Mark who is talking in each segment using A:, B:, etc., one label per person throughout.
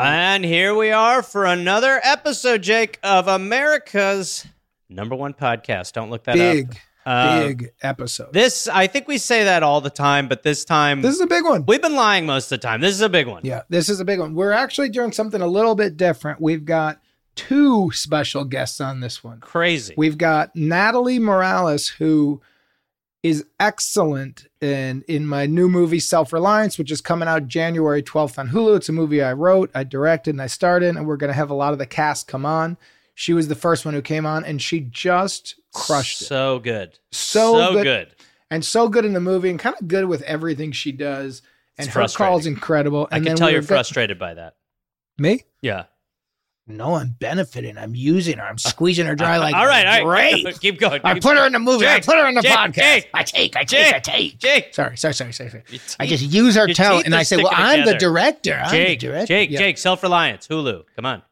A: And here we are for another episode, Jake, of America's number one podcast. Don't look that
B: big,
A: up. Uh,
B: big episode.
A: This, I think we say that all the time, but this time
B: This is a big one.
A: we've been lying most of the time. This is a big one.
B: Yeah, this is a big one. We're actually doing something a little bit different. We've got two special guests on this one.
A: Crazy.
B: We've got Natalie Morales, who is excellent in in my new movie Self Reliance, which is coming out January 12th on Hulu. It's a movie I wrote, I directed, and I starred in, and we're going to have a lot of the cast come on. She was the first one who came on, and she just crushed it.
A: So good.
B: So
A: good.
B: good. and so good in the movie, and kind of good with everything she does. And
A: It's
B: her call's incredible.
A: I
B: And
A: can
B: then
A: tell you're frustrated by that.
B: Me?
A: Yeah.
B: No, I'm benefiting. I'm using her. I'm squeezing her dry like
A: all right, all right.
B: great.
A: Keep going.
B: I put her in the movie. I put her in the
A: Jake,
B: podcast.
A: Jake,
B: I take, I take, I take.
A: Jake.
B: Sorry, sorry, sorry, sorry.
A: Your
B: I just use her talent, and I say, "Well, I'm the director. I'm
A: Jake,
B: the director."
A: Jake,
B: Yeah.
A: Jake, Self Reliance, Hulu. Come on.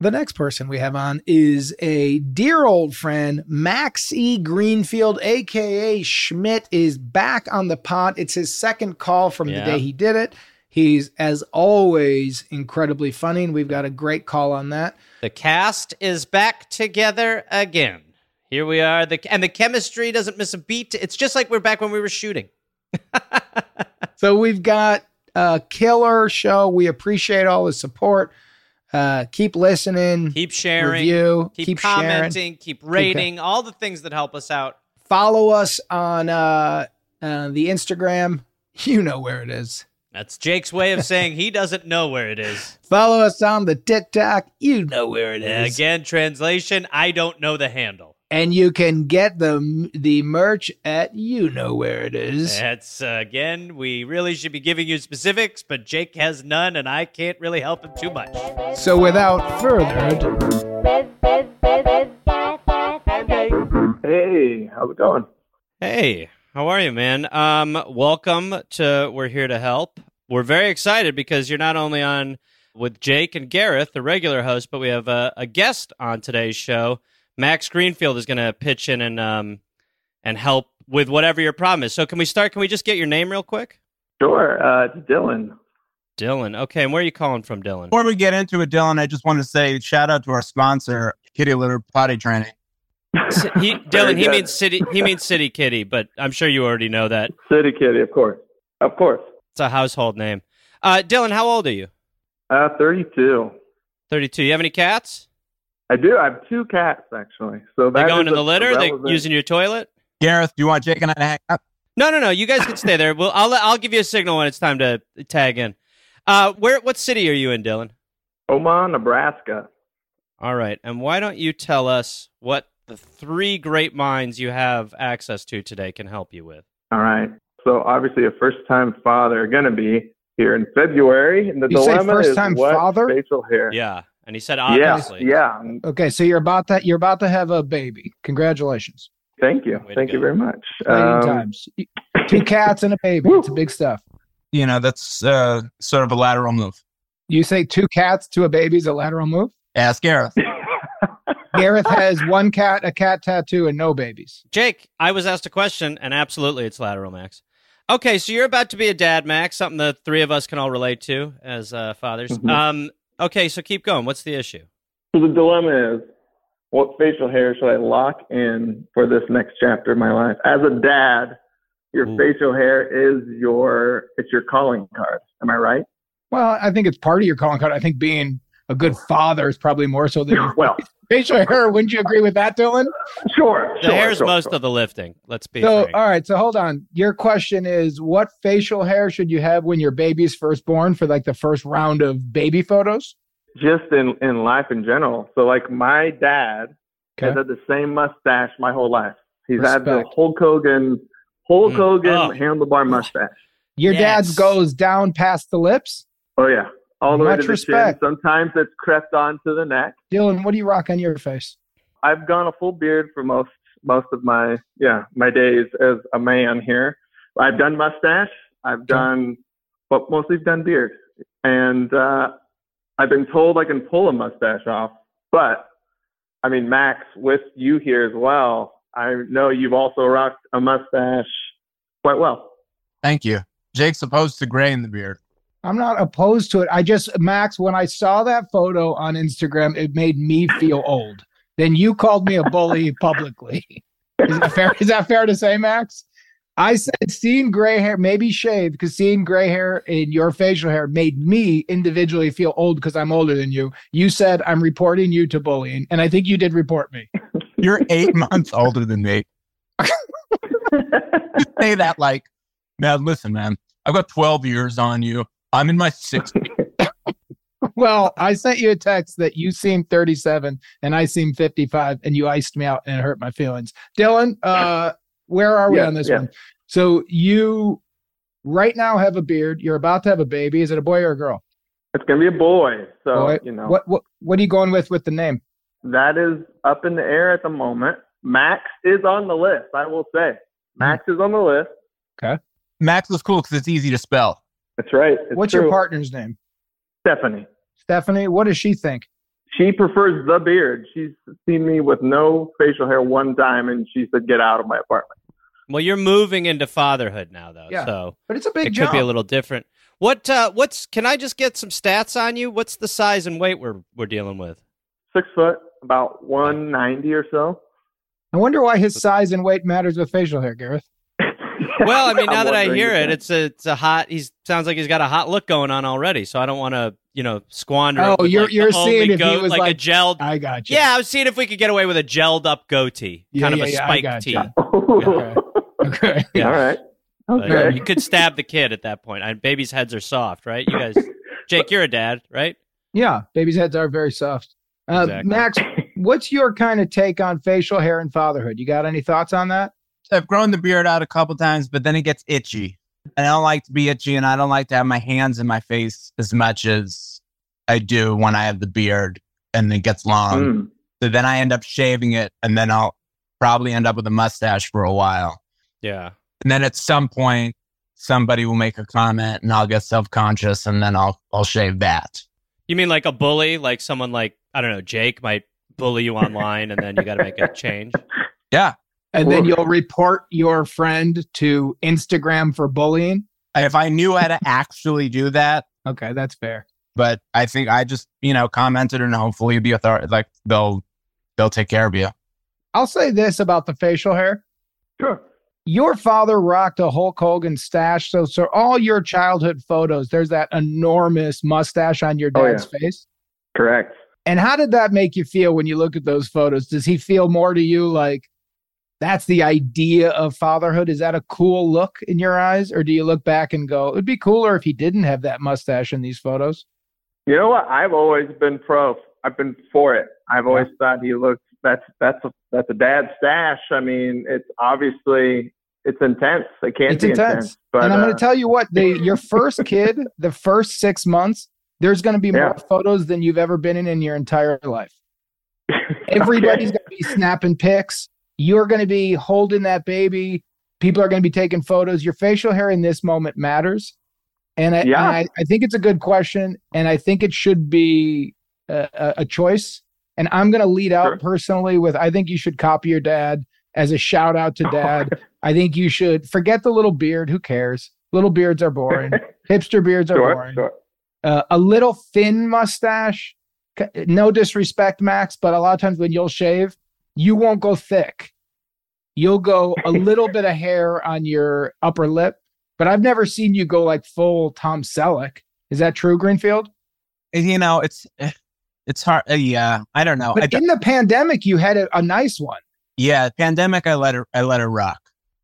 B: The next person we have on is a dear old friend, Max E. Greenfield, aka Schmidt, is back on the pod. It's his second call from
A: Yeah.
B: the day he did it. He's, as always, incredibly funny, and we've got a great call on that.
A: The cast is back together again. Here we are. The and the chemistry doesn't miss a beat. It's just like we're back when we were shooting.
B: So we've got a killer show. We appreciate all the support. Uh, keep listening.
A: Keep sharing,
B: review.
A: keep,
B: keep sharing.
A: commenting, keep rating, all the things that help us out.
B: Follow us on uh, uh, the Instagram. You know where it is.
A: That's Jake's way of saying he doesn't know where it is.
B: Follow us on the TikTok. You know where it is.
A: Again, translation, I don't know the handle.
B: And you can get the the merch at you know where it is.
A: That's uh, again, we really should be giving you specifics, but Jake has none and I can't really help him too much.
B: So without further ado,
C: Hey, how's it going?
A: Hey, how are you, man? Um, welcome to We're Here to Help. We're very excited because you're not only on with Jake and Gareth, the regular host, but we have a, a guest on today's show. Max Greenfield is going to pitch in and um and help with whatever your problem is. So, can we start? Can we just get your name real quick?
C: Sure, uh, it's Dylan.
A: Dylan. Okay, and where are you calling from, Dylan?
D: Before we get into it, Dylan, I just want to say shout out to our sponsor, Kitty Litter Potty Training.
A: He, Dylan, he means city. He means city kitty, but I'm sure you already know that.
C: City Kitty, of course. Of course.
A: It's a household name. Uh, Dylan, how old are you?
C: Uh, 32.
A: Thirty-two. You have any cats?
C: I do. I have two cats, actually. So
A: They
C: that
A: going
C: is
A: in the
C: a-
A: litter? They
C: relevant-
A: using your toilet?
D: Gareth, do you want Jake and I to hang out?
A: No, no, no. You guys can stay there. Well, I'll I'll give you a signal when it's time to tag in. Uh, where? What city are you in, Dylan?
C: Omaha, Nebraska.
A: All right. And why don't you tell us what the three great minds you have access to today can help you with?
C: All right. So obviously, a first-time father going to be here in February, and the
B: You say
C: dilemma
B: first-time
C: is what
B: father?
C: facial hair.
A: Yeah. And he said, obviously.
C: yeah.
B: okay, so you're about that. You're about to have a baby. Congratulations.
C: Thank you.
A: Way
C: Thank you very much.
B: Exciting
C: Um,
B: times. Two cats and a baby.
C: Woo.
B: It's big stuff.
D: You know, that's uh, sort of a lateral move.
B: You say two cats to a baby is a lateral move.
D: Ask Gareth.
B: Gareth has one cat, a cat tattoo, and no babies.
A: Jake, I was asked a question, and absolutely, it's lateral, Max. Okay, so you're about to be a dad, Max. Something the three of us can all relate to as uh, fathers.
C: Mhm.
A: Um, okay, so keep going. What's the issue?
C: So the dilemma is, what facial hair should I lock in for this next chapter of my life? As a dad, your
A: Ooh.
C: facial hair is your it's your calling card. Am I right?
B: Well, I think it's part of your calling card. I think being a good father is probably more so than
C: well,
B: facial hair. Wouldn't you agree with that, Dylan?
C: Sure.
A: The
C: sure,
A: hair's
C: sure,
A: most
C: sure.
A: of the lifting. Let's be
B: So,
A: frank.
B: all right. So, hold on. Your question is what facial hair should you have when your baby's first born for like the first round of baby photos?
C: just in in life in general. So like my dad has had the same mustache my whole life. He's had the
B: Respect.
C: Hulk Hogan, Hulk
A: Mm.
C: Hogan
A: Oh.
C: handlebar mustache.
B: Your
A: Yes.
B: dad's goes down past the lips.
C: Oh yeah, all the way
B: Much
C: to the
B: respect.
C: chin. Sometimes it's crept onto the neck.
B: Dylan, what do you rock on your face?
C: I've gone a full beard for most most of my yeah my days as a man here. I've done mustache. I've done, but mostly done beard. And uh, I've been told I can pull a mustache off. But I mean, Max, with you here as well, I know you've also rocked a mustache quite well.
D: Thank you. Jake's opposed to gray in the beard.
B: I'm not opposed to it. I just, Max, when I saw that photo on Instagram, it made me feel old. Then you called me a bully publicly. Is that fair? Is that fair to say, Max? I said seeing gray hair, maybe shave, because seeing gray hair in your facial hair made me individually feel old because I'm older than you. You said I'm reporting you to bullying, and I think you did report me.
D: You're eight months older than me. Say that like, man, listen, man, I've got 12 years on you. I'm in my 60s.
B: Well, I sent you a text that you seem 37 and I seem 55, and you iced me out and it hurt my feelings. Dylan, uh, where are we
C: Yeah,
B: on this
C: yeah.
B: one? So you right now have a beard. You're about to have a baby. Is it a boy or a girl?
C: it's gonna be a boy, so
B: Boy.
C: you know
B: What what what are you going with with the name?
C: that is up in the air at the moment. Max is on the list. I will say, Max is on the list. Okay.
D: Max is cool because it's easy to spell.
C: That's right. It's
B: What's
C: true.
B: your partner's name?
C: Stephanie.
B: Stephanie. What does she think?
C: She prefers the beard. She's seen me with no facial hair one time, and she said, "Get out of my apartment."
A: well, you're moving into fatherhood now, though.
B: Yeah.
A: So
B: But it's a big
A: it
B: jump.
A: could be a little different. What? Uh, what's? Can I just get some stats on you? What's the size and weight we're we're dealing with?
C: Six foot, about one ninety or so.
B: I wonder why his size and weight matters with facial hair, Gareth.
A: Well, I mean, now that I hear it, it's a it's a hot. He sounds like he's got a hot look going on already. So I don't want to you know squander.
B: Oh, you're-
A: like,
B: you're
A: only
B: seeing if he
A: goat-
B: was
A: like,
B: like-
A: a gelled.
B: I got you.
A: yeah, I was seeing if we could get away with a gelled up goatee,
B: Yeah,
A: kind
B: yeah,
A: of a
B: yeah, I
A: spike tee.
B: you.
C: okay.
B: Okay.
A: Yeah.
C: All right.
A: But,
C: Okay.
A: you could stab the kid at that point. I, babies' heads are soft, right? You guys, Jake, you're a dad, right?
B: Yeah, babies' heads are very soft. Uh,
A: Exactly.
B: Max, what's your kind of take on facial hair and fatherhood? You got any thoughts on that?
D: I've grown the beard out a couple times, but then it gets itchy. And I don't like to be itchy, and I don't like to have my hands in my face as much as I do when I have the beard and it gets long.
C: Mm.
D: So then I end up shaving it, and then I'll probably end up with a mustache for a while.
A: Yeah.
D: And then at some point, somebody will make a comment, and I'll get self conscious, and then I'll I'll shave that.
A: You mean like a bully, like someone like I don't know, Jake might bully you online, and then you got to make a change.
D: Yeah,
B: And then you'll report your friend to Instagram for bullying.
D: if I knew how to actually do that,
B: Okay, that's fair.
D: but I think I just you know commented, and hopefully the authority like they'll they'll take care of you.
B: I'll say this about the facial hair.
C: Sure.
B: Your father rocked a Hulk Hogan stash. So, so all your childhood photos, there's that enormous mustache on your
C: Oh,
B: dad's face.
C: Correct.
B: And how did that make you feel when you look at those photos? Does he feel more to you like that's the idea of fatherhood? Is that a cool look in your eyes? Or do you look back and go, it'd be cooler if he didn't have that mustache in these photos?
C: You know what? I've always been pro. I've been for it. I've always thought he looks That's that's a that's a dad stash. I mean, it's obviously it's intense. It can
B: It's
C: be
B: intense.
C: intense. but
B: and I'm
C: uh,
B: going to tell you what, they, your first kid, the first six months, there's going to be more photos than you've ever been in in your entire life. Everybody's going to be snapping pics. You're going to be holding that baby. People are going to be taking photos. Your facial hair in this moment matters. And I,
C: Yeah.
B: and I, I think it's a good question. And I think it should be a, a, choice. And I'm going to lead out
C: Sure.
B: personally with I think you should copy your dad as a shout out to dad. I think you should forget the little beard. Who cares? Little beards are boring. Hipster beards are
C: sure,
B: boring
C: sure.
B: uh, a little thin mustache. No disrespect, Max, but a lot of times when you'll shave, you won't go thick. You'll go a little bit of hair on your upper lip, but I've never seen you go like full Tom Selleck. Is that true, Greenfield?
D: You know, it's It's hard. Uh, yeah, I don't know.
B: But in the pandemic, you had a, a nice one.
D: yeah, pandemic. I let her. I let her rock.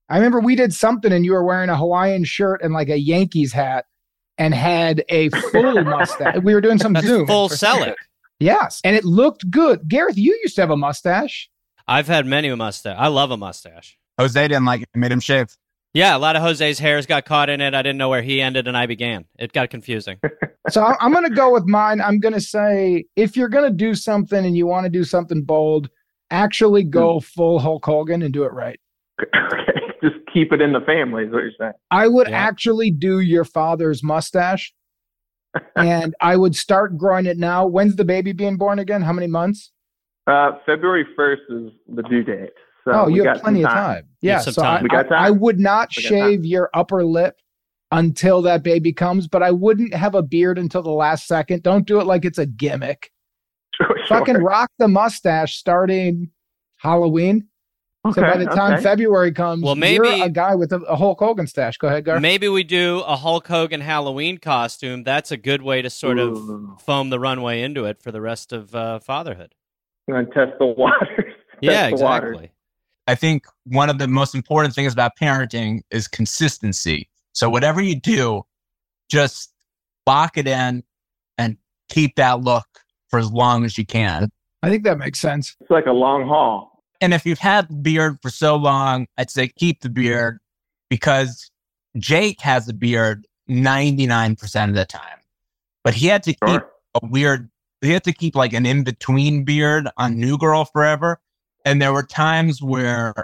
B: I remember we did something and you were wearing a Hawaiian shirt and like a Yankees hat and had a full mustache. We were doing some Zoom.
A: Full Selleck.
B: Yes. And it looked good. Gareth, you used to have a mustache.
A: I've had many a mustache. I love a mustache.
D: Jose didn't like it. Made him shave.
A: Yeah, a lot of Jose's hairs got caught in it. I didn't know where he ended and I began. It got confusing.
B: So I- I'm going to go with mine. I'm going to say if you're going to do something and you want to do something bold, actually go hmm. full Hulk Hogan and do it right.
C: okay, just keep it in the family is what you're saying.
B: I would
A: Yeah.
B: actually do your father's mustache and I would start growing it now. When's the baby being born again? How many months?
C: Uh, February 1st is the due date. So
B: oh,
C: we
B: you
C: got
B: have plenty
C: some
B: of time. Yeah, so
A: time.
B: I,
C: We got
B: I- I would not
C: We
B: shave your upper lip until that baby comes, but I wouldn't have a beard until the last second. Don't do it like it's a gimmick.
C: Sure,
B: Fucking
C: sure.
B: rock the mustache starting Halloween. so by the time
C: okay.
B: February comes,
A: Well,
B: you're
A: maybe-
B: a guy with a, a Hulk Hogan stash. Go ahead, Gar.
A: Maybe we do a Hulk Hogan Halloween costume. That's a good way to sort of foam the runway into it for the rest of uh, fatherhood.
C: I'm gonna test the waters.
A: Yeah,
C: Test the waters.
A: exactly.
D: I think one of the most important things about parenting is consistency. So whatever you do, just lock it in and keep that look for as long as you can.
B: I think that makes sense.
C: It's like a long haul.
D: And if you've had the beard for so long, I'd say keep the beard because Jake has a beard 99% of the time. But he had to keep a weird, he had to keep like an in between beard on New Girl forever. And there were times where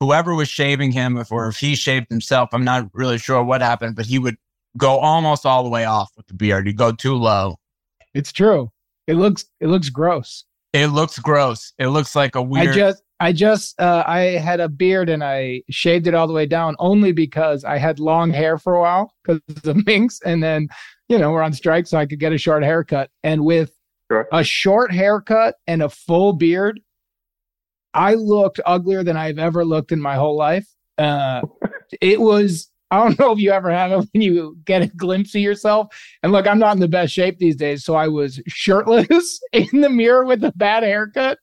D: whoever was shaving him, if, or if he shaved himself, I'm not really sure what happened, but he would go almost all the way off with the beard. He'd go too low.
B: It's true. It looks it looks gross.
D: It looks gross. It looks like a weird.
B: I just I just uh, I had a beard and I shaved it all the way down only because I had long hair for a while because of Minx and then you know we're on strike so I could get a short haircut and with
C: Sure.
B: a short haircut and a full beard I looked uglier than I've ever looked in my whole life. Uh, it was I don't know if you ever have it when you get a glimpse of yourself. And look, I'm not in the best shape these days, so I was shirtless in the mirror with a bad haircut.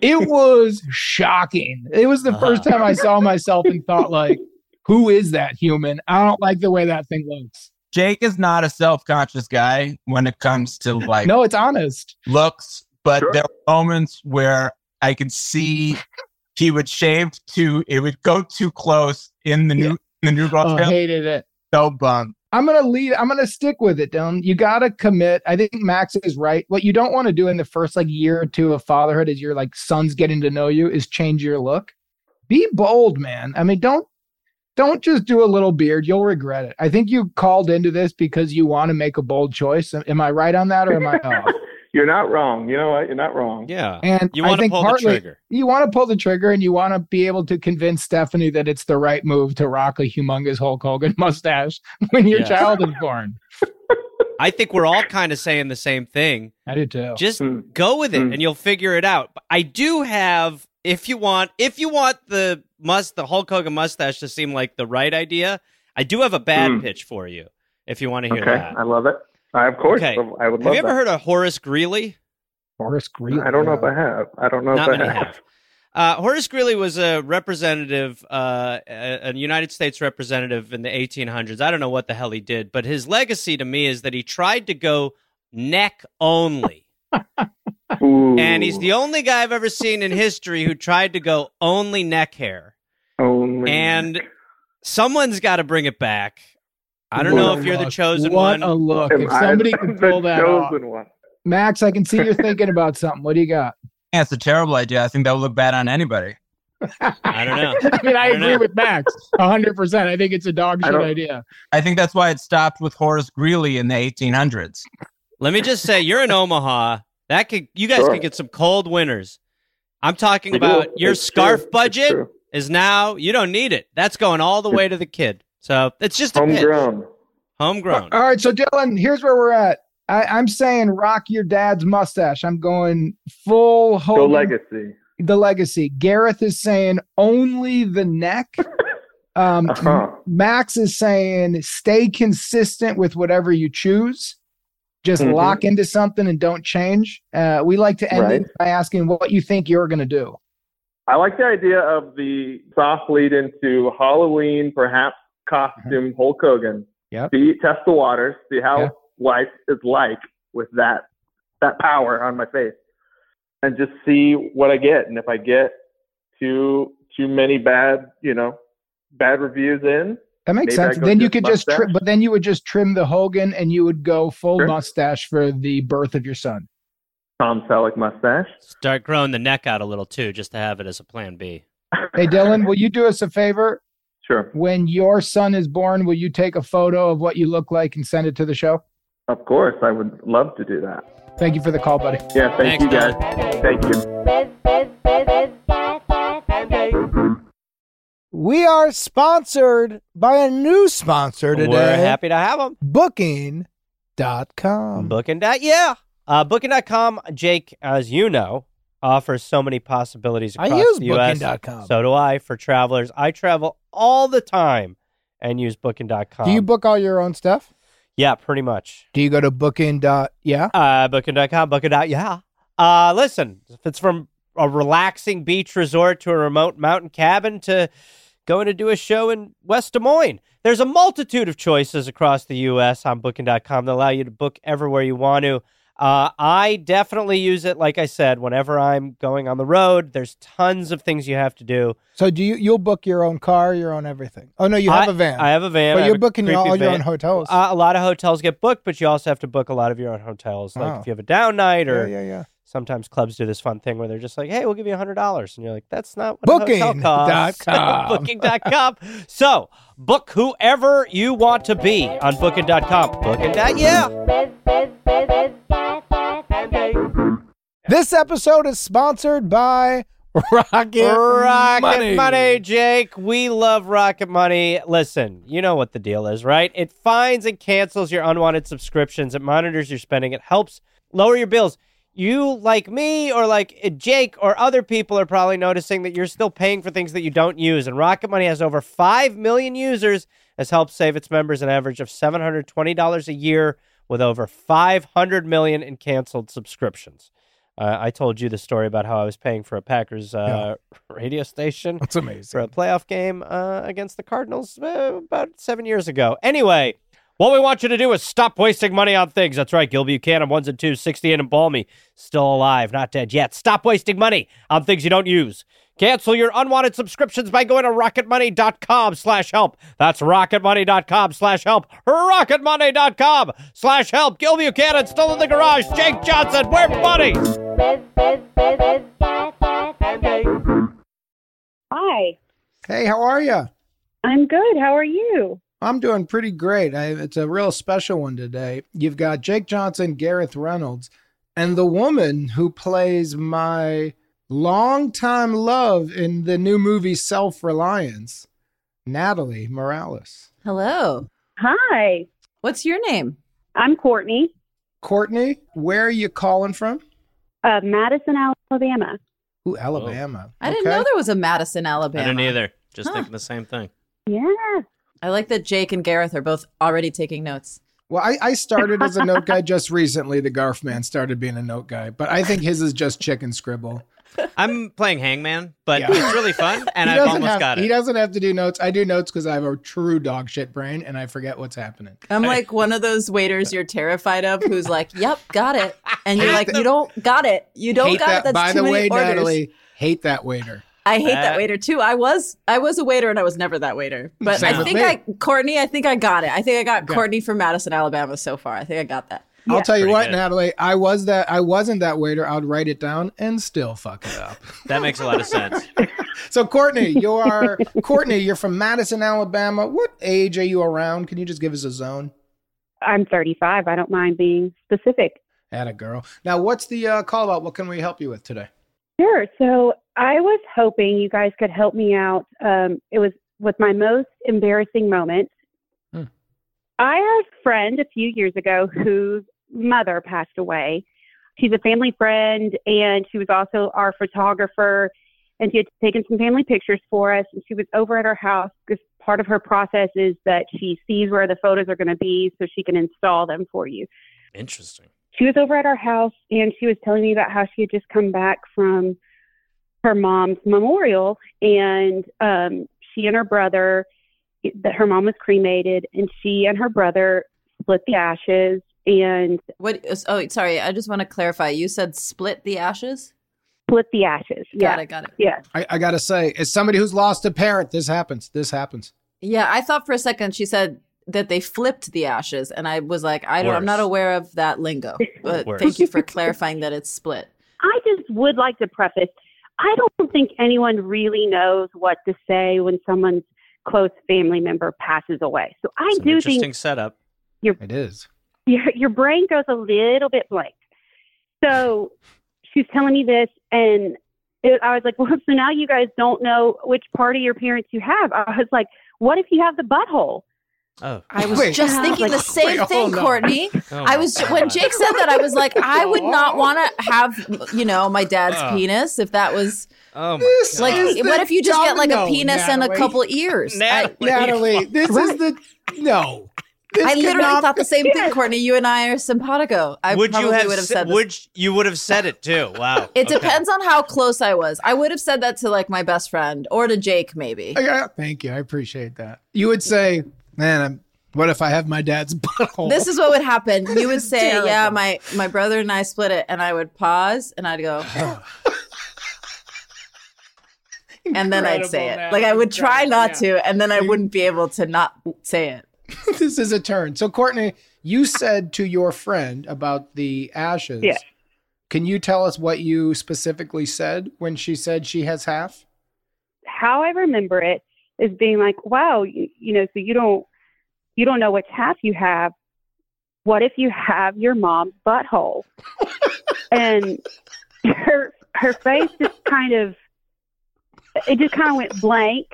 B: It was shocking. It was the uh-huh. first time I saw myself and thought, like, who is that human? I don't like the way that thing looks.
D: Jake is not a self conscious guy when it comes to like
B: No, it's honest.
D: looks, but
C: Sure.
D: there were moments where I could see he would shave too, it would go too close in the new the new girl
B: Oh, hated it.
D: So bummed.
B: I'm gonna lead. I'm gonna stick with it, Dylan. You gotta commit. I think Max is right. What you don't want to do in the first like year or two of fatherhood, as your like son's getting to know you, is change your look. Be bold, man. I mean, don't don't just do a little beard. You'll regret it. I think you called into this because you want to make a bold choice. Am I right on that, or am I off?
C: You're not wrong. You know what? You're not wrong.
A: Yeah.
B: And
A: You
B: I
A: want to
B: think
A: pull the
B: partly
A: trigger.
B: you want to pull the trigger, and you want to be able to convince Stephanie that it's the right move to rock a humongous Hulk Hogan mustache when your
A: Yes.
B: child is born.
A: I think we're all kind of saying the same thing.
B: I do too.
A: Just
C: Hmm.
A: go with it
C: Hmm.
A: and you'll figure it out. I do have if you want if you want the must the Hulk Hogan mustache to seem like the right idea, I do have a bad
C: Hmm.
A: pitch for you if you want to hear
C: Okay,
A: that.
C: I love it. I, of course,
A: Okay.
C: I would
A: Have you ever
C: that.
A: heard of Horace Greeley?
B: Horace Greeley.
C: I don't know if I have. I don't know
A: Not
C: if I have.
A: have. Uh, Horace Greeley was a representative, uh, a, a United States representative in the 1800s. I don't know what the hell he did, but his legacy to me is that he tried to go neck only. And he's the only guy I've ever seen in history who tried to go only neck hair.
C: only.
A: And someone's got to bring it back. I don't know if you're the
B: look.
A: chosen
B: what
A: one.
B: a look.
C: Am
B: If somebody
C: the
B: could pull that off.
C: one?
B: Max, I can see you're thinking about something. What do you got?
D: Yeah, it's a terrible idea. I think that would look bad on anybody.
A: I don't know.
B: I mean, I,
A: I
B: agree
A: know.
B: with Max 100%. I think it's a dog shit
C: don't-
B: idea.
D: I think that's why it stopped with Horace Greeley in the 1800s.
A: Let me just say, you're in Omaha. That could you guys
C: Sure.
A: could get some cold winters. I'm talking
C: We do.
A: about your
C: It's
A: scarf
C: true.
A: Budget is now you don't need it. That's going all the way to the kid. So it's just a pitch.
C: Homegrown.
A: Homegrown.
B: All right. So, Dylan, here's where we're at. I, I'm saying rock your dad's mustache. I'm going full
C: Hulk
B: Hogan,
C: legacy.
B: the legacy. Gareth is saying only the neck. Um,
C: Uh-huh.
B: Max is saying stay consistent with whatever you choose. just
C: Mhm.
B: lock into something and don't change. Uh, we like to end
C: Right.
B: it by asking what you think you're going to do.
C: I like the idea of the soft lead into Halloween, perhaps costume mm-hmm. Hulk Hogan.
B: Yep.
C: See, test the waters, see how
B: Yeah.
C: life is like with that that power on my face, and just see what I get. And if I get too too many bad, you know, bad reviews in,
B: That makes
C: Maybe
B: sense. Then you
C: just
B: could just trim, but then you would just trim the Hogan and you would go full
C: Sure.
B: mustache for the birth of your son.
C: Tom Selleck mustache.
E: Start growing the neck out a little too, just to have it as a plan B.
B: Hey, Dylan, will you do us a favor?
C: Sure,
B: When your son is born, will you take a photo of what you look like and send it to the show?
C: of course, I would love to do that.
B: Thank you for the call, buddy.
C: Yeah, thank
E: Thanks,
C: you guys. Thank you.
B: We are sponsored by a new sponsor today.
A: We're happy to have them.
B: Booking.com.
A: Booking dot yeah. Uh, Booking.com, Jake, as you know, offers so many possibilities
B: I
A: across
B: use
A: the U.S.
B: Booking.com.
A: So do I for travelers. I travel all the time and use Booking.com.
B: Do you book all your own stuff?
A: Yeah, pretty much.
B: Do you go to booking. Dot, yeah?
A: Uh, Booking.com, Booking. dot Yeah. Uh, listen, if it's from a relaxing beach resort to a remote mountain cabin to going to do a show in West Des Moines, there's a multitude of choices across the U.S. on Booking.com that allow you to book everywhere you want to. Uh, I definitely use it, like I said, whenever I'm going on the road. There's tons of things you have to do.
B: So do you you'll book your own car, your own everything? Oh no, you have
A: I-
B: a van.
A: I have a van.
B: But
A: have
B: you're booking your,
A: creepy
B: all your
A: van.
B: own hotels.
A: Uh, a lot of hotels get booked, but you also have to book a lot of your own hotels. Like
B: Oh.
A: if you have a down night, or
B: yeah, yeah.
A: sometimes clubs do this fun thing where they're just like, "Hey, we'll give you a hundred dollars," and you're like, "That's not what a hotel costs."
B: Booking.com.
A: Booking.com. so book whoever you want to be on Booking.com. Booking. Yeah.
B: This episode is sponsored by Rocket,
A: Rocket
B: Money.
A: money. Jake. We love Rocket Money. Listen, you know what the deal is, right? It finds and cancels your unwanted subscriptions. It monitors your spending. It helps lower your bills. You, like me or like Jake or other people, are probably noticing that you're still paying for things that you don't use. And Rocket Money has over 5 million users, has helped save its members an average of $720 a year with over 500 million in canceled subscriptions. Uh, I told you the story about how I was paying for a Packers uh, radio station
B: That's
A: for a playoff game uh, against the Cardinals uh, about seven years ago. Anyway, what we want you to do is stop wasting money on things. That's right, Gil Buchanan, ones and twos, 68 and Balmy, still alive, not dead yet. Stop wasting money on things you don't use. Cancel your unwanted subscriptions by going to rocketmoney.com slash help. That's rocketmoney.com slash help. Rocketmoney.com slash help. Gil Buchanan still in the garage. Jake Johnson, we're buddies.
F: Hi,
B: Hey, how are you?
F: I'm good. How are you?
B: I'm doing pretty great. I, it's a real special one today. You've got Jake Johnson, Gareth Reynolds, and the woman who plays my longtime love in the new movie Self Reliance, Natalie Morales.
G: Hello.
F: Hi,
G: What's your name?
F: I'm Courtney,
B: Courtney, where are you calling from?
F: uh, Madison, Alabama.
B: Ooh, Alabama.
G: I didn't know there was a Madison, Alabama.
E: I didn't either. Just
G: Huh.
E: thinking the same thing.
F: Yeah.
G: I like that Jake and Gareth are both already taking notes.
B: Well, I, I started as a note guy just recently. The Garf man started being a note guy, but I think his is just chicken scribble.
E: I'm playing Hangman, but
B: Yeah.
E: it's really fun, and I've almost
B: have,
E: got it.
B: He doesn't have to do notes. I do notes because I have a true dog shit brain and I forget what's happening.
G: I'm like one of those waiters you're terrified of who's like, yep, got it. And you're like, you don't got it. You don't got
B: that.
G: it. That's
B: By
G: too
B: the
G: many
B: way,
G: orders.
B: Natalie, hate that waiter.
G: I hate
E: Uh,
G: that waiter too. I was I was a waiter and I was never that waiter. But
B: Same
G: I think
B: me.
G: I Courtney, I think I got it. I think I got
B: Okay.
G: Courtney from Madison, Alabama so far. I think I got that.
B: I'll tell you
E: Pretty
B: what,
E: good.
B: Natalie, I was that. I wasn't that waiter. I'd write it down and still fuck it up.
E: That makes a lot of sense.
B: so, Courtney, you are Courtney. You're from Madison, Alabama. What age are you around? Can you just give us a zone?
F: I'm 35. I don't mind being specific.
B: At a girl. Now, what's the uh, call about? What can we help you with today?
F: Sure. So I was hoping you guys could help me out. Um, it was with my most embarrassing moment.
B: Hmm.
F: I had a friend a few years ago whose mother passed away. She's a family friend, and she was also our photographer. And she had taken some family pictures for us. And she was over at our house because part of her process is that she sees where the photos are going to be so she can install them for you.
A: Interesting.
F: She was over at our house and she was telling me about how she had just come back from her mom's memorial and um she and her brother that her mom was cremated and she and her brother split the ashes and
G: What? Oh, sorry. I just want to clarify. You said split the ashes.
F: split the ashes
G: Got
F: yeah
G: it. Got it.
F: yeah
B: I, I gotta say, as somebody who's lost a parent, this happens. This happens.
G: Yeah, I thought for a second she said that they flipped the ashes, and I was like, I don't, I'm not aware of that lingo. But
A: Worse.
G: thank you for clarifying that it's split.
F: I just would like to preface I don't think anyone really knows what to say when someone's close family member passes away. So I
A: It's an
F: do
A: interesting
F: think
A: setup.
B: Your, It is.
F: your your brain goes a little bit blank. So she's telling me this, and it, I was like, "Well, so now you guys don't know which part of your parents you have." I was like, "What if you have the butthole?"
A: Oh,
G: I was
B: Wait.
G: just thinking the same
B: Wait,
G: thing,
B: hold on.
G: Courtney.
A: Oh
G: I
A: my
G: was when Jake said that, I was like, I would not want to have, you know, my dad's
A: Ugh.
G: penis if that was
A: Oh my
B: This
G: like.
A: God.
G: What if you just get like a
B: domino,
G: penis and a couple ears? I,
A: Natalie.
B: Natalie, this is the no. This
G: I literally
B: cannot-
G: thought the same thing, Courtney. You and I are simpatico. I
A: would
G: probably
A: you have,
G: would have said
A: would you would have said it too? Wow.
G: It
A: Okay.
G: depends on how close I was. I would have said that to like my best friend or to Jake, maybe.
B: Yeah, thank you. I appreciate that. You would say, "Man, I'm, what if I have my dad's butthole?"
G: This is what would happen. You would say,
B: terrible.
G: "Yeah, my my brother and I split it," and I would pause and I'd go, and then I'd say it.
B: Incredible,
G: Like I would try not
B: Yeah.
G: to, and then I wouldn't be able to not say it.
B: this is a turn. So, Courtney, you said to your friend about the ashes.
F: Yes.
B: Can you tell us what you specifically said when she said she has half?
F: How I remember it is being like, "Wow, you, you know, so you don't you don't know which half you have. What if you have your mom's butthole?" and her her face just kind of it just kind of went blank,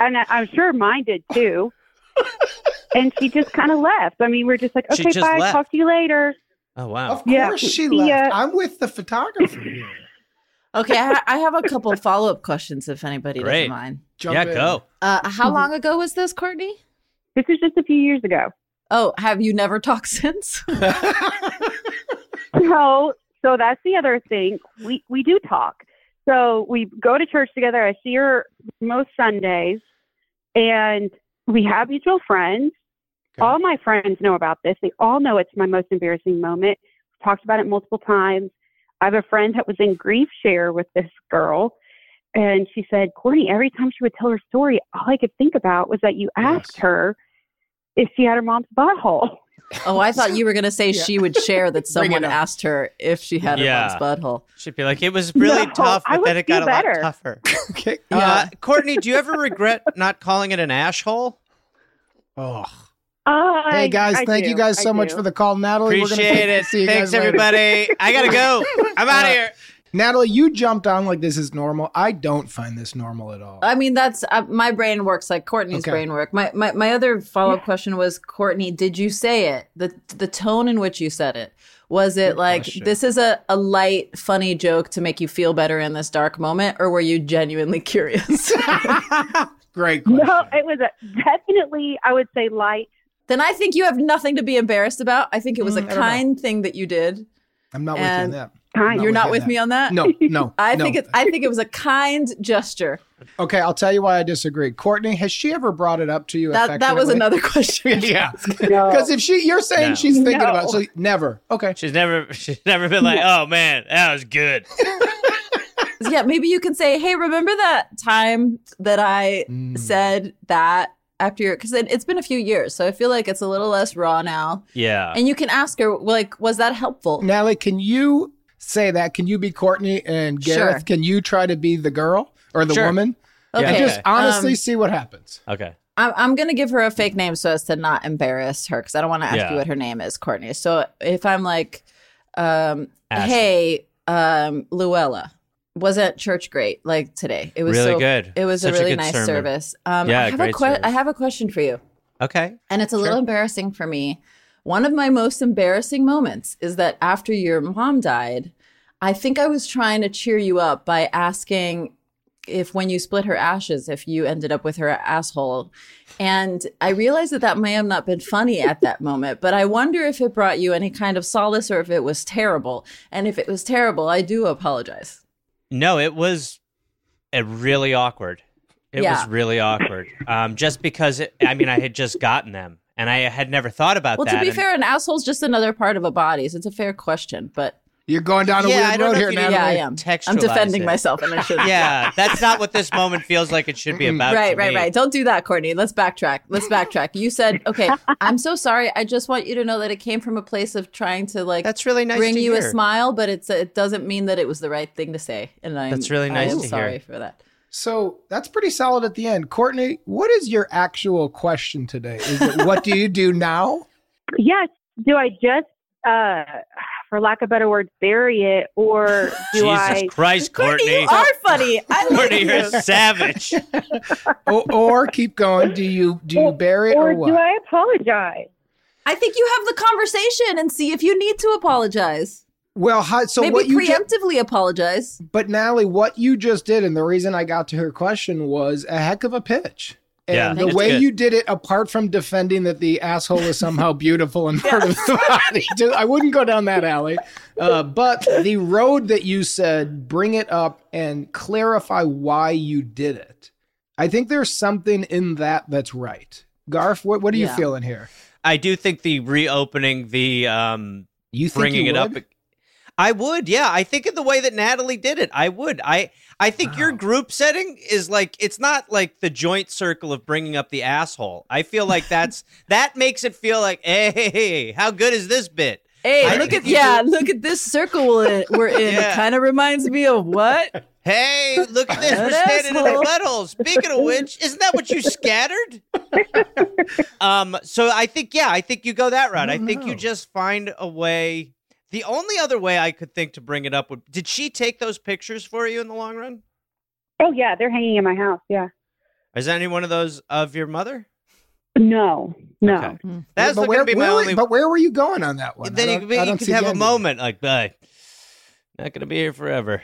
F: and I, I'm sure mine did too. and she just kind of left. I mean, we're just like, "Okay,
A: just
F: bye.
A: left.
F: Talk to you later."
A: Oh wow.
B: Of
F: Yeah.
B: course she
F: See
B: left.
F: ya.
B: I'm with the photographer here.
G: Okay, I, ha- I have a couple follow up questions if anybody
A: Great.
G: doesn't mind.
B: Jump
A: yeah,
B: in.
A: go.
G: Uh, how long ago was this, Courtney?
F: This is just a few years ago.
G: Oh, have you never talked since?
F: No, so that's the other thing. We we do talk. So we go to church together. I see her most Sundays, and we have mutual friends.
B: Okay.
F: All my friends know about this. They all know it's my most embarrassing moment. We've talked about it multiple times. I have a friend that was in grief share with this girl, and she said, Courtney, every time she would tell her story, all I could think about was that you asked
B: Yes.
F: her if she had her mom's butthole.
G: Oh, I thought you were going to say
B: Yeah.
G: she would share that someone asked her if she had her
A: Yeah.
G: mom's butthole.
A: She'd be like, it was really
F: No,
A: tough, but then it got a lot
F: better.
A: tougher.
B: okay.
A: Uh, Courtney, do you ever regret not calling it an ash hole?
B: Oh.
F: Uh,
B: Hey guys,
F: I
B: thank
F: do.
B: you guys so
F: I
B: much
F: do.
B: for the call, Natalie. We're gonna
A: Appreciate it.
B: See you
A: Thanks,
B: guys
A: everybody. I gotta go. I'm out
B: Uh,
A: of here.
B: Natalie, you jumped on like this is normal. I don't find this normal at all.
G: I mean, that's uh, my brain works like Courtney's
B: Okay.
G: brain work. My my, my other follow up question was, Courtney, did you say it? The the tone in which you said it was it
B: Good
G: like
B: question.
G: this is a, a light, funny joke to make you feel better in this dark moment, or were you genuinely curious?
B: Great question.
F: No, it was a, definitely, I would say, light.
G: then I think you have nothing to be embarrassed about. I think it was
B: Mm, I
G: a
B: don't know.
G: kind thing that you did.
B: I'm not with you
G: And-
B: on that.
F: Kind.
G: You're not with
B: that.
G: me on that.
B: No, no.
G: I
B: no.
G: think it. I think it was a kind gesture.
B: Okay, I'll tell you why I disagree. Courtney, has she ever brought it up to you?
G: That that was another question.
B: yeah.
F: No.
B: Because if she, you're saying
A: No.
B: she's thinking
F: No.
B: about, it, so never. Okay.
A: She's never, she's never been like, oh man, that was good.
G: yeah, maybe you can say, "Hey, remember that time that I
B: Mm.
G: said that after your?" Because it, it's been a few years, so I feel like it's a little less raw now.
A: Yeah.
G: And you can ask her, like, "Was that helpful?"
B: Natalie, can you say that? Can you be Courtney and Gareth?
G: Sure.
B: Can you try to be the girl or the
A: Sure.
B: woman?
A: Yeah.
B: And
G: Okay.
B: just honestly
G: Um,
B: see what happens.
A: Okay.
G: I'm, I'm going to give her a fake name so as to not embarrass her because I don't want to ask
A: Yeah.
G: you what her name is, Courtney. So if I'm like, um,
A: Ashley.
G: "Hey, um, Luella." Wasn't church great like today? It was
A: Really
G: so,
A: good.
G: It was
A: Such
G: a
A: a
G: really
A: good
G: nice
A: sermon.
G: service. Um,
A: Yeah,
G: I have a
A: great
G: que-
A: service.
G: I have a question for you.
A: Okay.
G: And it's a little embarrassing for me. One of my most embarrassing moments is that after your mom died, I think I was trying to cheer you up by asking if when you split her ashes, if you ended up with her asshole. And I realized that that may have not been funny at that moment, but I wonder if it brought you any kind of solace or if it was terrible. And if it was terrible, I do apologize.
A: No, it was really awkward. It
G: Yeah.
A: was really awkward. Um, just because it, I mean, I had just gotten them, and I had never thought about
G: Well,
A: that.
G: Well, to be
A: and-
G: fair, an asshole's just another part of a body, so it's a fair question. But
B: You're going down a
A: Yeah, I
B: weird
A: don't
B: road
A: know
B: here,
A: if
B: Natalie.
G: yeah, I am. I'm defending
A: it.
G: myself, and I should.
A: yeah, that's not what this moment feels like. It should be about.
G: Right,
A: to
G: right,
A: me.
G: right. Don't do that, Courtney. Let's backtrack. Let's backtrack. You said, okay, I'm so sorry. I just want you to know that it came from a place of trying to like
A: That's really nice
G: bring
A: to
G: you a smile, but it's it doesn't mean that it was the right thing to say. And I'm
A: That's really nice
G: I am
A: to hear.
G: sorry for that.
B: So that's pretty solid at the end. Courtney, what is your actual question today? Is it what do you do now?
F: Yes. Do I just, uh, for lack of better words, bury it, or do
A: Jesus
F: I?
A: Christ, Courtney!
G: you are funny. I love
A: Courtney, you're savage.
B: or, or keep going. Do you do you bury it
F: or
B: or what?
F: do I apologize?
G: I think you have the conversation and see if you need to apologize.
B: Well, how, so
G: Maybe
B: what you ju-
G: preemptively apologize.
B: But Natalie, what you just did, and the reason I got to her question was a heck of a pitch. And
A: Yeah,
B: the way
A: good.
B: you did it, apart from defending that the asshole is somehow beautiful and part of the body, dude, I wouldn't go down that alley. Uh, but the road that you said, bring it up and clarify why you did it. I think there's something in that that's right. Garf, what, what are you feeling here?
A: I do think the reopening the um
B: You think
A: bringing
B: you
A: it up
B: would?
A: I would, yeah. I think in the way that Natalie did it, I would. I I think your group setting is like it's not like the joint circle of bringing up the asshole. I feel like that's that makes it feel like, hey, how good is this bit?
G: Hey,
A: I
G: look at
A: you
G: yeah, look at this circle we're in.
A: Yeah.
G: It kind of reminds me of what?
A: Hey, look at this. We're
G: An
A: standing in
G: asshole.
A: the butthole. Speaking of which, isn't that what you scattered? um, so I think, yeah, I think you go that route. I,
B: don't
A: think you just find a way. The only other way I could think to bring it up would did she take those pictures for you in the long run?
F: Oh yeah, they're hanging in my house. Yeah.
A: Is any one of those of your mother?
F: No, no.
A: Okay. Hmm. That's
B: but
A: going
B: where,
A: to be my
B: where-
A: only.
B: but where were you going on that one?
A: Then you, could- you could have a
B: end.
A: moment like, "Bye, not going to be here forever.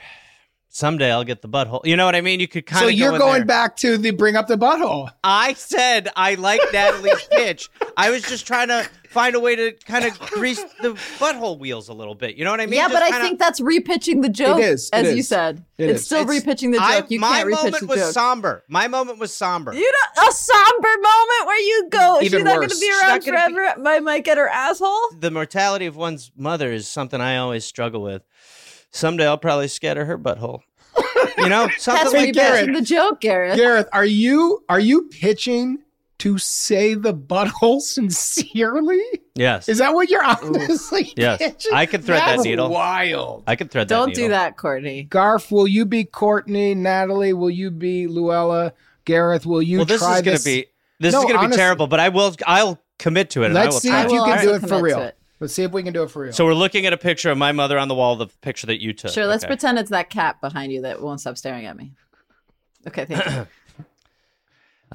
A: Someday I'll get the butthole. You know what I mean? You could kind of.
B: So you're
A: go
B: going
A: there.
B: back to the bring up the butthole.
A: I said I like Natalie's pitch. I was just trying to find a way to kind of grease the butthole wheels a little bit. You know what I mean?
G: yeah,
A: Just
G: but I
A: kinda-
G: think that's repitching the joke.
B: is, it
G: as you said.
B: It
G: it's
B: is.
G: still
A: It's-
G: repitching the
A: I-
G: joke. you
A: my
G: can't repitch
A: moment
G: the
A: was
G: joke.
A: somber. My moment was somber.
G: You know, a somber moment where you go. She's
B: Even
G: not going
B: worse.
G: to be
A: She's
G: around
A: not gonna be-
G: forever. I might get her asshole.
A: the mortality of one's mother is something I always struggle with. Someday I'll probably scatter her butthole. You know, something
G: That's
A: like
B: Hey,
A: that.
B: Garrett.
G: repitching the joke, Garrett.
B: Gareth, are you are you pitching to say the butthole sincerely?
A: Yes,
B: Is that what you're honestly
A: Yes.
B: pitching?
A: I could thread that
B: That's
A: needle.
B: Wild.
A: I could thread that.
G: Don't do
A: needle.
G: that, Courtney.
B: Garf, will you be Courtney? Natalie, will you be Luella? Gareth, will you
A: Well, this
B: try
A: is going to be this
B: No,
A: is going to be terrible, but I will. I'll commit to it. and I
B: Let's
A: will
B: see
A: try
B: if you
G: I
B: can do it for real.
G: it.
B: Let's see if we can do it for real.
A: So we're looking at a picture of my mother on the wall, the picture that you took.
G: Sure, let's
A: Okay.
G: pretend it's that cat behind you that won't stop staring at me. Okay, thank you.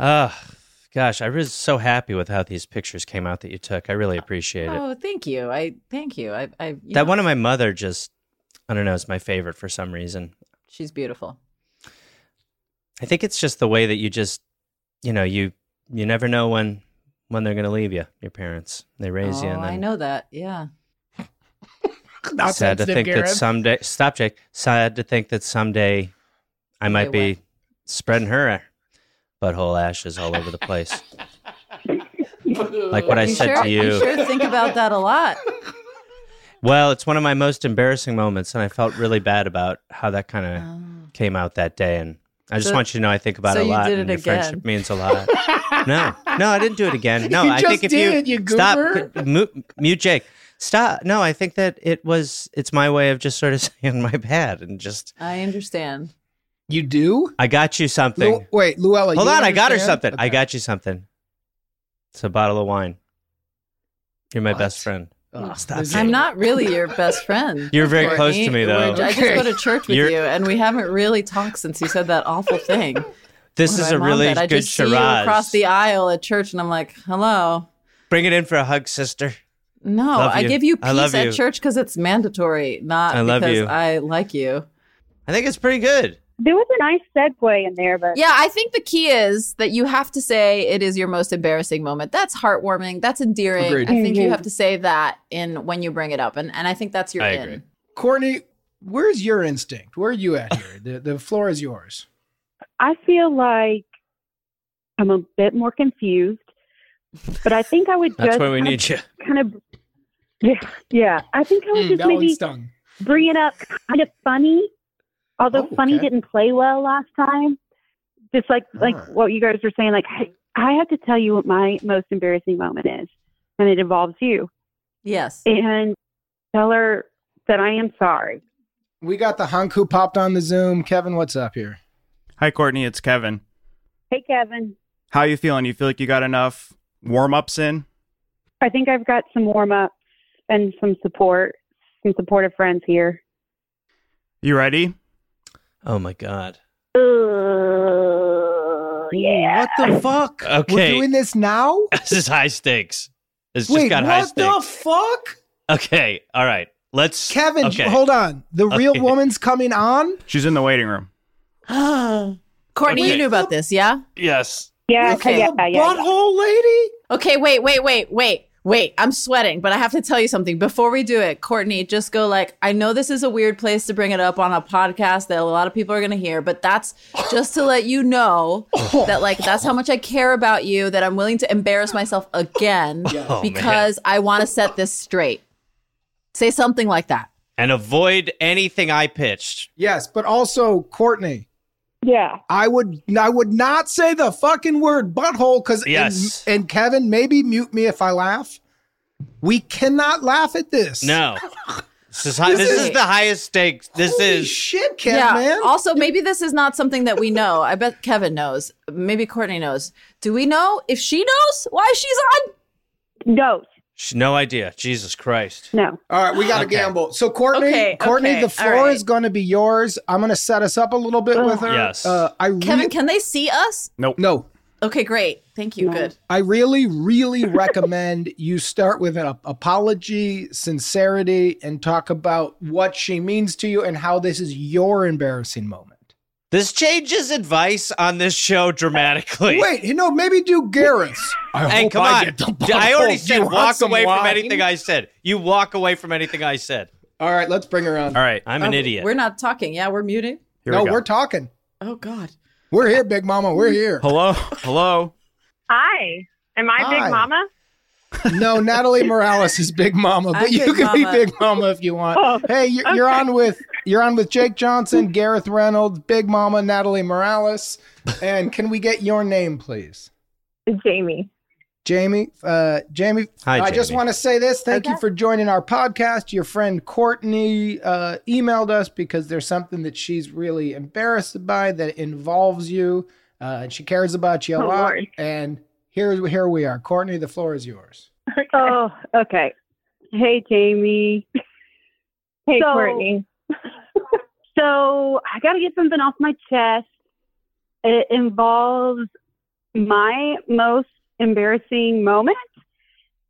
A: Ah, gosh, I was so happy with how these pictures came out that you took. I really appreciate it.
G: oh, thank you. I thank you. I, I you
A: that
G: know,
A: one of my mother just, I don't know, is my favorite for some reason.
G: She's beautiful.
A: I think it's just the way that you just, you know, you you never know when when they're going to leave you. Your parents, they raise
G: oh,
A: you, and then
G: I know that. Yeah.
B: Not
A: sad to
B: sensitive,
A: think that someday. Stop, Jake. Sad to think that someday I might
G: Okay,
A: be spreading her butthole ashes all over the place. like what I
G: you
A: said
G: sure,
A: to you.
G: You sure think about that a lot.
A: Well, it's one of my most embarrassing moments, and I felt really bad about how that kind of
G: Oh.
A: came out that day. And I just
G: So-
A: want you to know I think about
G: so
A: it a lot.
G: you
A: lot,
G: did
A: and
G: it
A: your
G: again.
A: friendship means a lot. no, no, I didn't do it again. No,
B: You
A: I
B: just
A: think if
B: did,
A: you,
B: you
A: stop,
B: goober.
A: c- mute, mute Jake. Stop. No, I think that it was. It's my way of just sort of saying my bad and just.
G: I understand.
B: You do?
A: I got you something.
B: Lu- wait, Luella.
A: Hold
B: you
A: on, I got her
B: understand?
A: something. I got you something. It's a bottle of wine. You're my
B: What?
A: best friend.
B: Ugh, mm. Stop
G: I'm not really your best friend.
A: You're very
G: Courtney.
A: close to me, though.
G: We're- I just go to church with
A: You're-
G: you, and we haven't really talked since you said that awful thing.
A: This
G: When
A: is
G: my
A: a
G: mom
A: really
G: died. I
A: good
G: just see you across the aisle at church, and I'm like, "Hello."
A: Bring it in for a hug, sister.
G: No,
A: Love
G: I
A: you.
G: give you
A: I love
G: peace
A: you.
G: at church because it's mandatory, not
A: I love
G: because
A: you.
G: I like you.
A: I think it's pretty good.
F: There was a nice segue in there, but
G: Yeah, I think the key is that you have to say it is your most embarrassing moment. That's heartwarming. That's endearing.
B: Agreed.
G: I think you
F: Mhm.
G: have to say that in when you bring it up, and and I think that's your
A: I
G: in.
A: agree.
B: Courtney, where's your instinct? Where are you at here? The the floor is yours.
F: I feel like I'm a bit more confused. But I think I would
A: That's
F: just
A: why we
F: kind
A: need you.
F: kind of yeah, yeah. I think I would
B: Mm,
F: just maybe
B: stung.
F: bring it up kind of funny. Although
B: Oh,
F: funny
B: okay.
F: didn't play well last time. Just like like
B: Alright.
F: what you guys were saying, like I, I have to tell you what my most embarrassing moment is, and it involves you.
G: Yes.
F: And tell her that I am sorry.
B: We got the hunk who popped on the Zoom. Kevin, what's up here?
H: Hi, Courtney. It's Kevin.
F: Hey Kevin,
H: How you feeling? You feel like you got enough warm ups in?
F: I think I've got some warm ups and some support, some supportive friends here.
H: You ready?
A: Oh my god.
F: Uh, yeah.
B: What the fuck?
A: Okay.
B: We're doing this now?
A: This is high stakes. This just
B: Wait,
A: got high
B: what the fuck?
A: okay. All right. Let's
B: Kevin,
A: Okay.
B: hold on. The real woman's coming on?
H: She's in the waiting room.
G: Courtney,
A: Okay.
G: you knew about this, yeah?
A: Yes.
F: Yeah,
B: With
F: okay, yeah,
B: the
F: yeah, yeah.
B: butthole lady?
G: Okay, wait, wait, wait, wait, wait. I'm sweating, but I have to tell you something. Before we do it, Courtney, just go like, I know this is a weird place to bring it up on a podcast that a lot of people are going to hear, but that's just to let you know that, like, that's how much I care about you, that I'm willing to embarrass myself again
A: Oh, man.
G: because I want to set this straight. Say something like that.
A: And avoid anything I pitched.
B: Yes, but also Courtney.
F: Yeah.
B: I would I would not say the fucking word butthole because
A: Yes.
B: and, and Kevin maybe mute me if I laugh. We cannot laugh at this.
A: No. This is, high, this is the highest stakes. This
B: Holy
A: is
B: shit, Kevin,
G: yeah.
B: man.
G: Also, maybe this is not something that we know. I bet Kevin knows. Maybe Courtney knows. Do we know if she knows why she's on?
F: No.
A: Sh- no idea. Jesus Christ.
F: No.
B: All right, we got to
A: Okay.
B: gamble. So Courtney,
G: Okay,
B: Courtney,
G: okay,
B: the floor
G: right.
B: is going to be yours. I'm going to set us up a little bit with her.
A: Yes.
B: Uh, I re-
G: Kevin, can they see us? Nope.
B: No.
G: Okay, great. Thank you.
F: No.
G: Good.
B: I really, really recommend you start with an ap- apology, sincerity, and talk about what she means to you and how this is your embarrassing moment.
A: This changes advice on this show dramatically.
B: Wait, you know, maybe do Gareth's. I
A: Hey,
B: hope
A: come
B: I
A: on.
B: get the
A: I already said
B: you
A: walk
B: some
A: away from
B: wine?
A: anything I said. You walk away from anything I said.
B: All right, let's bring her on.
H: All right.
A: I'm an
G: Oh,
A: idiot.
G: We're not talking. Yeah, we're muting.
H: Here
B: no,
H: we go.
B: we're talking.
G: Oh God.
B: We're here, Big Mama. We're here.
H: Hello. Hello.
I: Hi. Am I
B: Hi.
I: Big Mama?
B: No, Natalie Morales is Big Mama, but
G: I'm
B: you
G: Big
B: can be Big Mama if you want.
I: Oh,
B: hey, you're, you're on with you're on with Jake Johnson, Gareth Reynolds, Big Mama, Natalie Morales, and can we get your name, please?
I: Jamie.
B: Jamie, uh, Jamie,
A: Hi,
B: I just want to say this. Thank you for joining our podcast. Your friend Courtney uh, emailed us because there's something that she's really embarrassed by that involves you, uh, and she cares about you a
I: Oh,
B: lot.
I: Lord.
B: And here, here we are. Courtney, the floor is yours.
F: Oh, okay. Hey, Jamie.
I: Hey,
F: So-
I: Courtney.
F: So I got to get something off my chest. It involves my most embarrassing moment.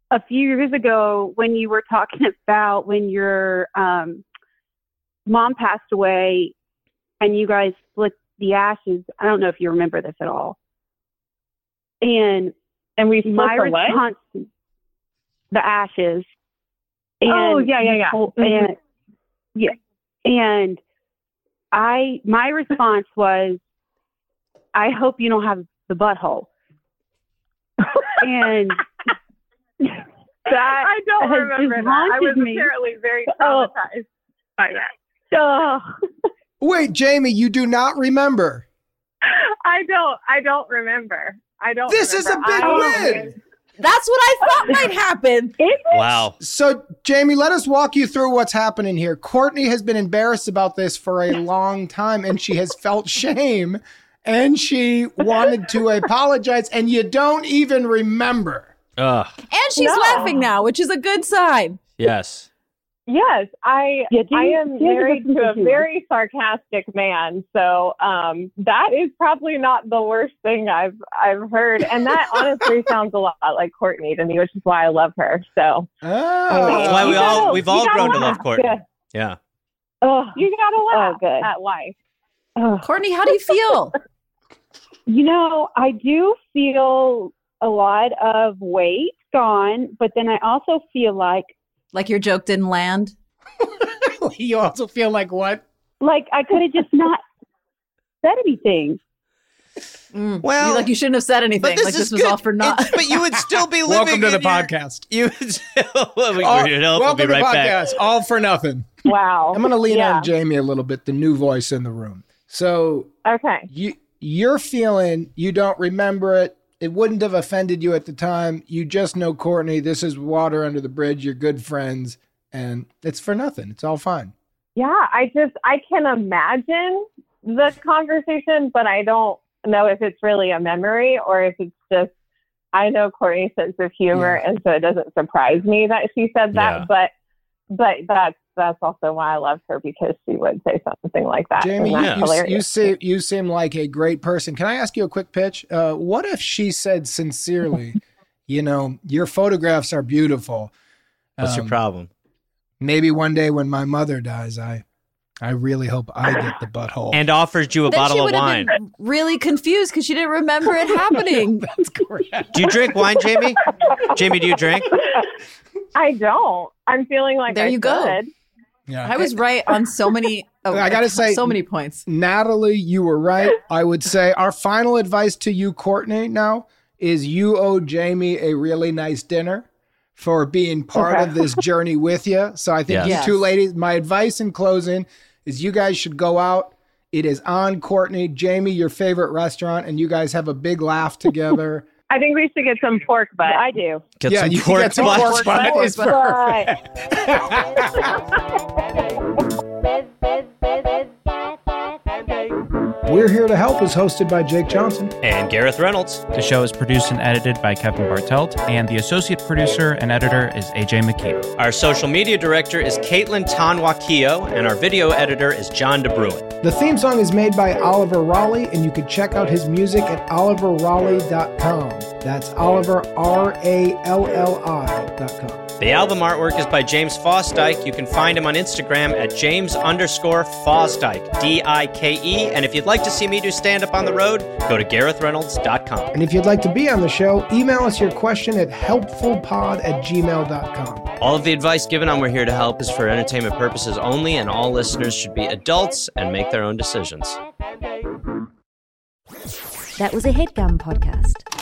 F: A few years ago, when you were talking about when your um, mom passed away and you guys split the ashes, I don't know if you remember this at all. And
I: And we split
F: my
I: the what?
F: response, the ashes. And
I: Oh, yeah, yeah, yeah.
F: Oh,
I: Mhm.
F: And, yeah, and I my response was, I hope you don't have the butthole. and that
I: I don't
F: has
I: remember that. I was
F: haunted me.
I: apparently very
F: Oh.
I: by that.
F: oh,
B: Wait, Jamie, you do not remember.
I: I don't. I don't remember. I don't.
B: This is a big
I: I-
B: win.
G: That's what I thought might happen.
A: Wow.
B: So, Jamie, let us walk you through what's happening here. Courtney has been embarrassed about this for a long time, and she has felt shame, and she wanted to apologize, and you don't even remember.
A: Ugh.
G: And she's
I: No.
G: laughing now, which is a good sign.
A: Yes.
I: Yes, I
F: Yeah, do
I: I am
F: do you have
I: married to a very sarcastic man, so um, that is probably not the worst thing I've I've heard, and that honestly sounds a lot like Courtney to me, which is why I love her. So
B: Oh,
A: That's why we all
I: gotta-
A: we've all
I: gotta
A: grown to love. Courtney.
I: Yeah.
A: Yeah.
F: Oh,
I: you gotta laugh
F: good.
I: at life.
F: Ugh.
G: Courtney, how do you feel?
F: You know, I do feel a lot of weight gone, but then I also feel like
G: like your joke didn't land?
B: you also feel like what?
F: like I could have just not said anything.
G: Mm.
A: Well,
G: You- like you shouldn't have said anything.
A: this
G: like
A: is
G: this was
A: good.
G: all for naught.
A: It's- but you would still be living.
B: Welcome to
A: in
B: the
A: your-
B: podcast.
A: You would still. well, we- we're here to help. We'll
B: welcome
A: be right
B: to
A: back.
B: podcast. All for nothing.
I: Wow.
B: I'm going to lean
I: yeah.
B: on Jamie a little bit, the new voice in the room. So
I: Okay.
B: you you're feeling you don't remember it. It wouldn't have offended you at the time. You just know Courtney. This is water under the bridge. You're good friends, and it's for nothing. It's all fine.
I: Yeah, I just I can imagine the conversation, but I don't know if it's really a memory or if it's just I know Courtney's sense of humor, and so it doesn't surprise me that she said that.
A: Yeah.
I: But but that's that's also why I love her because she would say something like that.
B: Jamie,
I: and
B: you, you, seem you seem like a great person. Can I ask you a quick pitch? Uh, what if she said sincerely, you know, your photographs are beautiful.
A: What's your
B: Um,
A: problem?
B: Maybe one day when my mother dies, I I really hope I get the butthole.
A: And offers you a
G: then she
A: bottle of
G: would have
A: wine.
G: been really confused because she didn't remember it happening.
B: That's correct.
A: Do you drink wine, Jamie? Jamie, do you drink?
I: I don't. I'm feeling like
G: There
I: I
G: you go.
I: Should.
B: Yeah.
G: I was right on so many. Oh,
B: I gotta say-
G: so many points.
B: Natalie, you were right. I would say our final advice to you, Courtney, now is you owe Jamie a really nice dinner for being part
I: Okay.
B: of this journey with you. So I think
A: Yes.
B: you
G: Yes.
B: two ladies, my advice in closing is you guys should go out. It is on Courtney, Jamie, your favorite restaurant, and you guys have a big laugh together.
I: I think we should get some pork butt. I do.
A: Get
B: yeah,
A: some
B: you
A: pork
B: get some
A: butt.
B: pork butt. It's perfect. We're Here to Help is hosted by Jake Johnson.
A: And Gareth Reynolds.
H: The show is produced and edited by Kevin Bartelt, and the associate producer and editor is AJ McKee.
A: Our social media director is Caitlin Tanwakio, and our video editor is John DeBruin.
B: The theme song is made by Oliver Ralli, and you can check out his music at oliverralli.com. That's Oliver, R A L L I.com.
A: The album artwork is by James Fosdike. You can find him on Instagram at James underscore Fosdike, D I K E. And if you'd like to see me do stand up on the road, go to GarethReynolds.com.
B: And if you'd like to be on the show, email us your question at helpfulpod at gmail.com.
A: All of the advice given on We're Here to Help is for entertainment purposes only, and all listeners should be adults and make their own decisions.
J: That was a headgum podcast.